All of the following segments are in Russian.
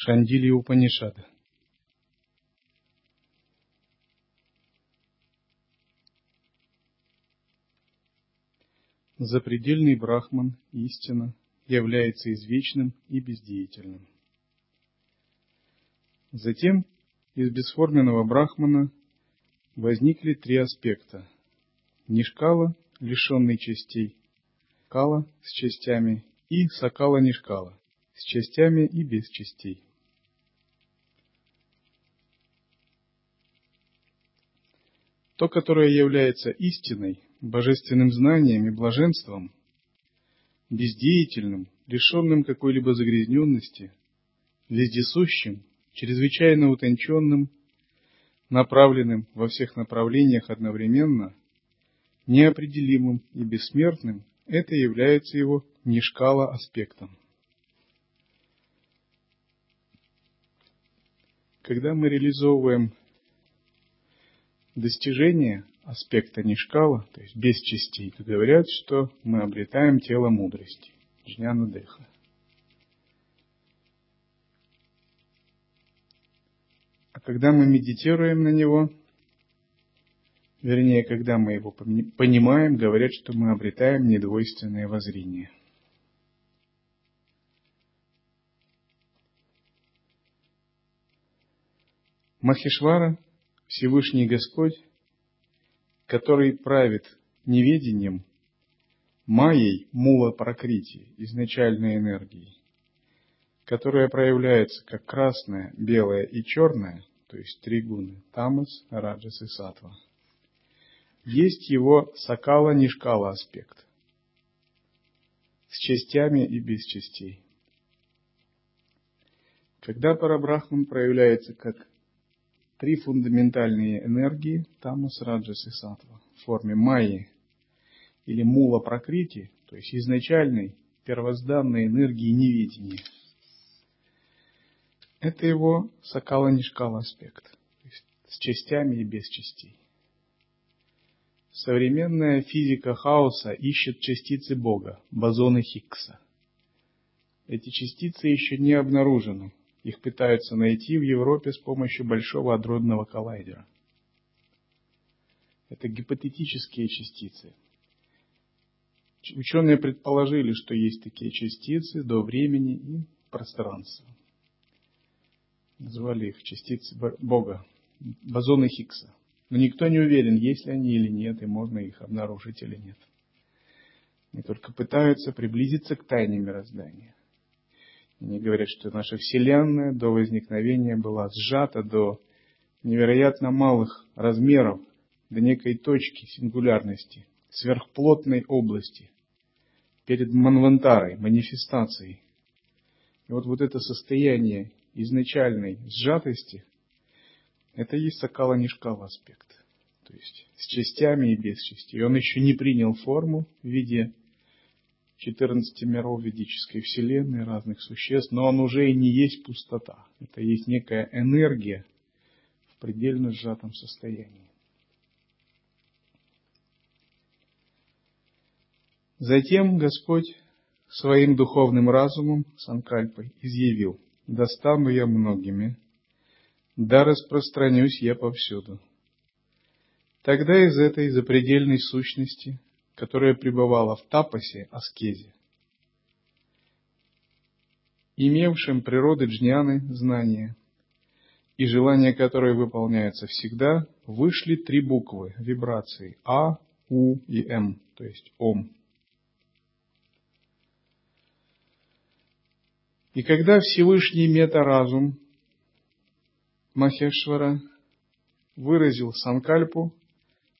Шандили Упанишада. Запредельный брахман, истина, является извечным и бездеятельным. Затем из бесформенного брахмана возникли три аспекта. Нишкала, лишенный частей, кала с частями и сакала нишкала с частями и без частей. То, которое является истиной, божественным знанием и блаженством, бездеятельным, лишенным какой-либо загрязненности, вездесущим, чрезвычайно утонченным, направленным во всех направлениях одновременно, неопределимым и бессмертным, это является его нишкала аспектом. Когда мы реализовываем достижение аспекта нишкала, то есть без частей, говорят, что мы обретаем тело мудрости, джняна деха. А когда мы медитируем на него, вернее, когда мы его понимаем, говорят, что мы обретаем недвойственное воззрение. Махишвара Всевышний Господь, который правит неведением, майей мула прокрити, изначальной энергией, которая проявляется как красная, белая и черная, то есть три гуны, тамас, раджас и сатва. Есть его сакала нишкала аспект с частями и без частей. Когда парабрахман проявляется как три фундаментальные энергии тамас, раджас и сатва в форме майи или мула прокрити, то есть изначальной первозданной энергии неведения. Это его сакала-нишкала аспект, то есть с частями и без частей. Современная физика хаоса ищет частицы Бога, бозоны Хиггса. Эти частицы еще не обнаружены, их пытаются найти в Европе с помощью большого адронного коллайдера. Это гипотетические частицы. Ученые предположили, что есть такие частицы до времени и пространства. Назвали их частицы Бога, бозоны Хиггса. Но никто не уверен, есть ли они или нет, и можно их обнаружить или нет. Они только пытаются приблизиться к тайне мироздания. Они говорят, что наша Вселенная до возникновения была сжата до невероятно малых размеров, до некой точки сингулярности, сверхплотной области, перед манвантарой, манифестацией. И вот, вот это состояние изначальной сжатости, это и есть сакала нишкала аспект. То есть с частями и без частей. Он еще не принял форму в виде 14 миров ведической вселенной, разных существ, но он уже и не есть пустота. Это есть некая энергия в предельно сжатом состоянии. Затем Господь своим духовным разумом, санкальпой, изъявил, «Достану я многими, да распространюсь я повсюду». Тогда из этой запредельной сущности которая пребывала в тапосе, аскезе, имевшим природы джняны знания, и желания которые выполняются всегда, вышли три буквы вибрации А, У и М, то есть Ом. И когда Всевышний метаразум Махешвара выразил санкальпу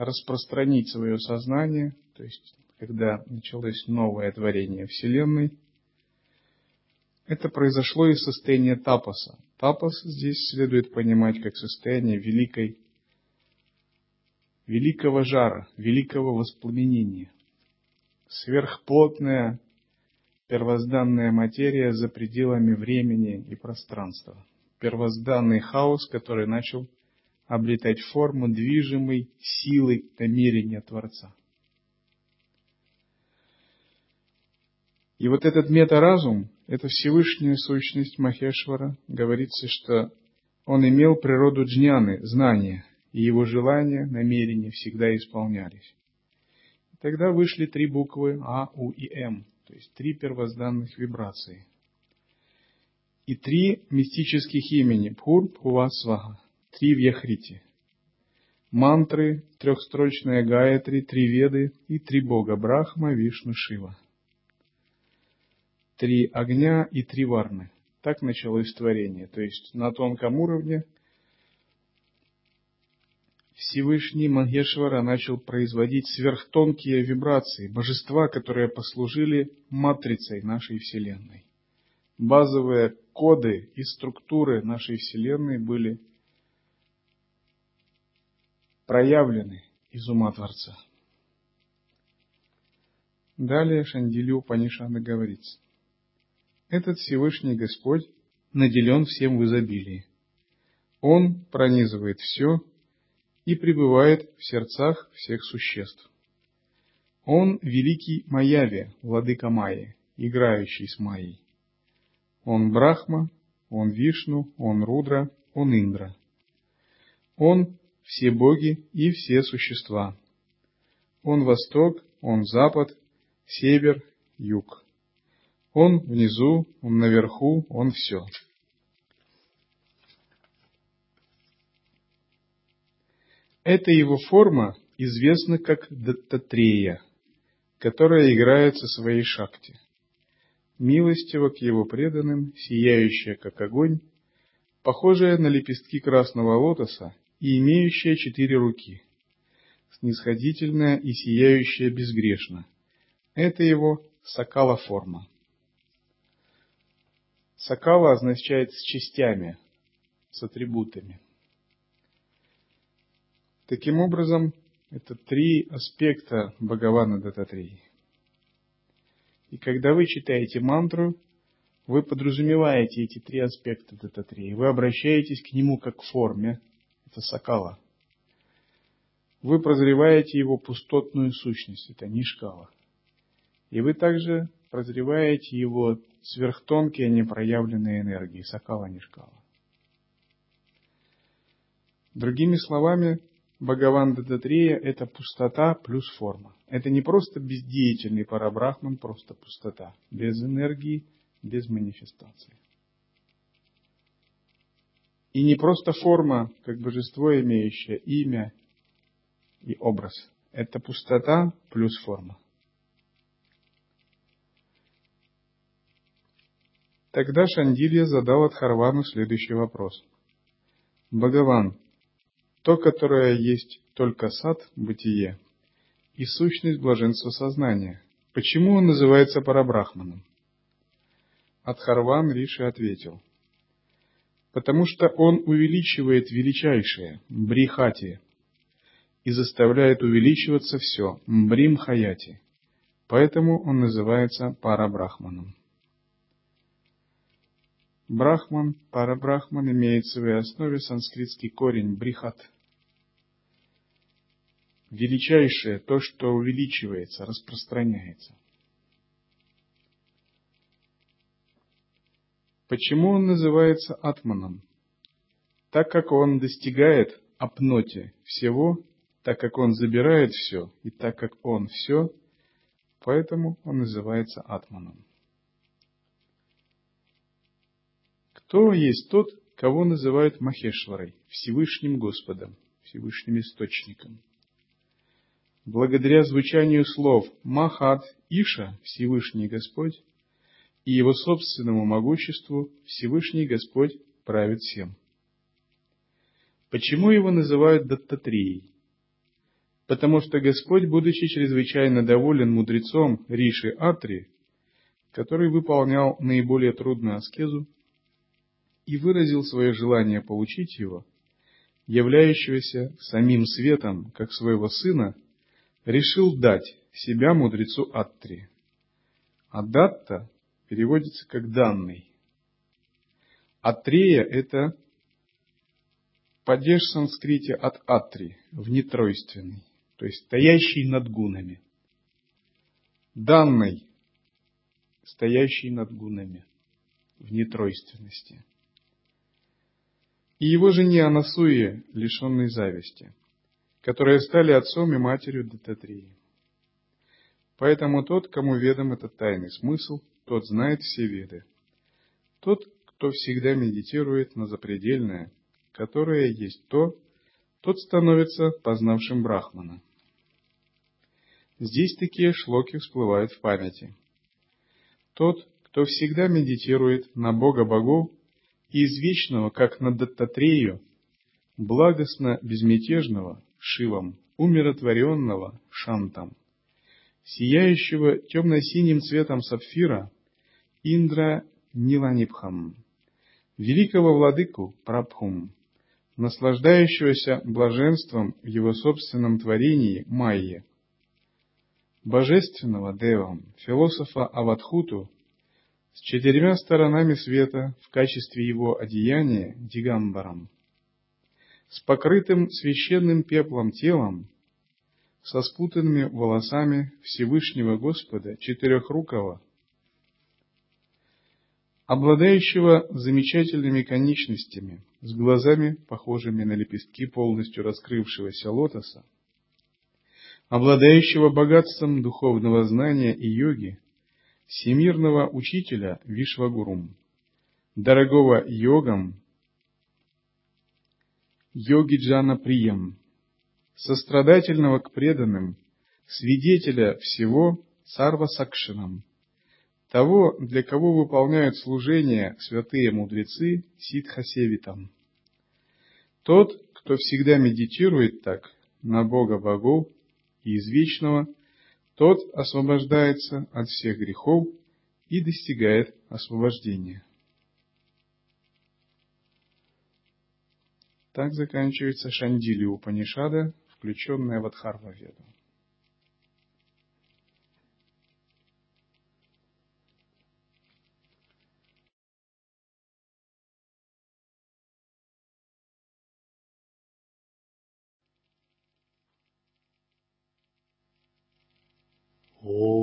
распространить свое сознание, то есть когда началось новое творение Вселенной, это произошло из состояния тапоса. Тапос здесь следует понимать как состояние великой, великого жара, великого воспламенения. Сверхплотная первозданная материя за пределами времени и пространства. Первозданный хаос, который начал обретать форму движимой силой намерения Творца. И вот этот метаразум, это Всевышняя сущность Махешвара, говорится, что он имел природу джняны, знания, и его желания, намерения всегда исполнялись. Тогда вышли три буквы А, У и М, то есть три первозданных вибрации. И три мистических имени Пхур, Пхува, Сваха, три в Яхрите. Мантры, трехстрочная Гаятри, три Веды и три Бога Брахма, Вишну, Шива – три огня и три варны. Так началось творение. То есть на тонком уровне Всевышний Мангешвара начал производить сверхтонкие вибрации, божества, которые послужили матрицей нашей Вселенной. Базовые коды и структуры нашей Вселенной были проявлены из ума Творца. Далее Шандилю Панишана говорится этот Всевышний Господь наделен всем в изобилии. Он пронизывает все и пребывает в сердцах всех существ. Он великий Майяви, владыка Майи, играющий с Майей. Он Брахма, он Вишну, он Рудра, он Индра. Он все боги и все существа. Он восток, он запад, север, юг. Он внизу, он наверху, он все. Эта его форма известна как Даттатрея, которая играет со своей шакти. Милостиво к его преданным, сияющая как огонь, похожая на лепестки красного лотоса и имеющая четыре руки, снисходительная и сияющая безгрешно. Это его сакала форма. Сакала означает с частями, с атрибутами. Таким образом, это три аспекта Бхагавана Дататрии. И когда вы читаете мантру, вы подразумеваете эти три аспекта Дататрии. Вы обращаетесь к нему как к форме. Это сакала. Вы прозреваете его пустотную сущность. Это нишкала. И вы также прозреваете его сверхтонкие непроявленные энергии, сакала нишкала. Другими словами, Бхагаван Дататрея – это пустота плюс форма. Это не просто бездеятельный парабрахман, просто пустота, без энергии, без манифестации. И не просто форма, как божество, имеющее имя и образ. Это пустота плюс форма. Тогда Шандилья задал Адхарвану следующий вопрос. Бхагаван, то, которое есть только сад, бытие, и сущность блаженства сознания, почему он называется парабрахманом? Адхарван Риши ответил, потому что он увеличивает величайшее, брихати, и заставляет увеличиваться все, мбрим хаяти, поэтому он называется парабрахманом. Брахман, парабрахман имеет в своей основе санскритский корень брихат. Величайшее то, что увеличивается, распространяется. Почему он называется атманом? Так как он достигает апноти всего, так как он забирает все, и так как он все, поэтому он называется атманом. Кто есть тот, кого называют Махешварой, Всевышним Господом, Всевышним Источником? Благодаря звучанию слов Махат Иша, Всевышний Господь, и его собственному могуществу Всевышний Господь правит всем. Почему его называют Даттатрией? Потому что Господь, будучи чрезвычайно доволен мудрецом Риши Атри, который выполнял наиболее трудную аскезу, и выразил свое желание получить его, являющегося самим светом, как своего сына, решил дать себя мудрецу Аттри. А датта переводится как данный. Атрея – это падеж в санскрите от атри, внетройственный, то есть стоящий над гунами. Данный, стоящий над гунами, в нетройственности. И его жене Анасуе, лишенной зависти, которые стали отцом и матерью Дататрии. Поэтому тот, кому ведом этот тайный смысл, тот знает все веды. Тот, кто всегда медитирует на запредельное, которое есть то, тот становится познавшим Брахмана. Здесь такие шлоки всплывают в памяти. Тот, кто всегда медитирует на Бога богов и извечного, как на Даттатрею, благостно безмятежного Шивом, умиротворенного Шантом, сияющего темно-синим цветом сапфира Индра Ниланипхам, великого владыку Прабхум, наслаждающегося блаженством в его собственном творении Майе, божественного Девам, философа Аватхуту, с четырьмя сторонами света в качестве его одеяния Дигамбаром, с покрытым священным пеплом телом, со спутанными волосами Всевышнего Господа Четырехрукого, обладающего замечательными конечностями, с глазами, похожими на лепестки полностью раскрывшегося лотоса, обладающего богатством духовного знания и йоги, всемирного учителя Вишвагурум, дорогого йогам, йоги Джана Приям, сострадательного к преданным, свидетеля всего Сарва Сакшинам, того, для кого выполняют служение святые мудрецы Ситхасевитам. Тот, кто всегда медитирует так на Бога богов и извечного, тот освобождается от всех грехов и достигает освобождения. Так заканчивается Шандили Упанишада, включенная в Адхарва-веду. Oh.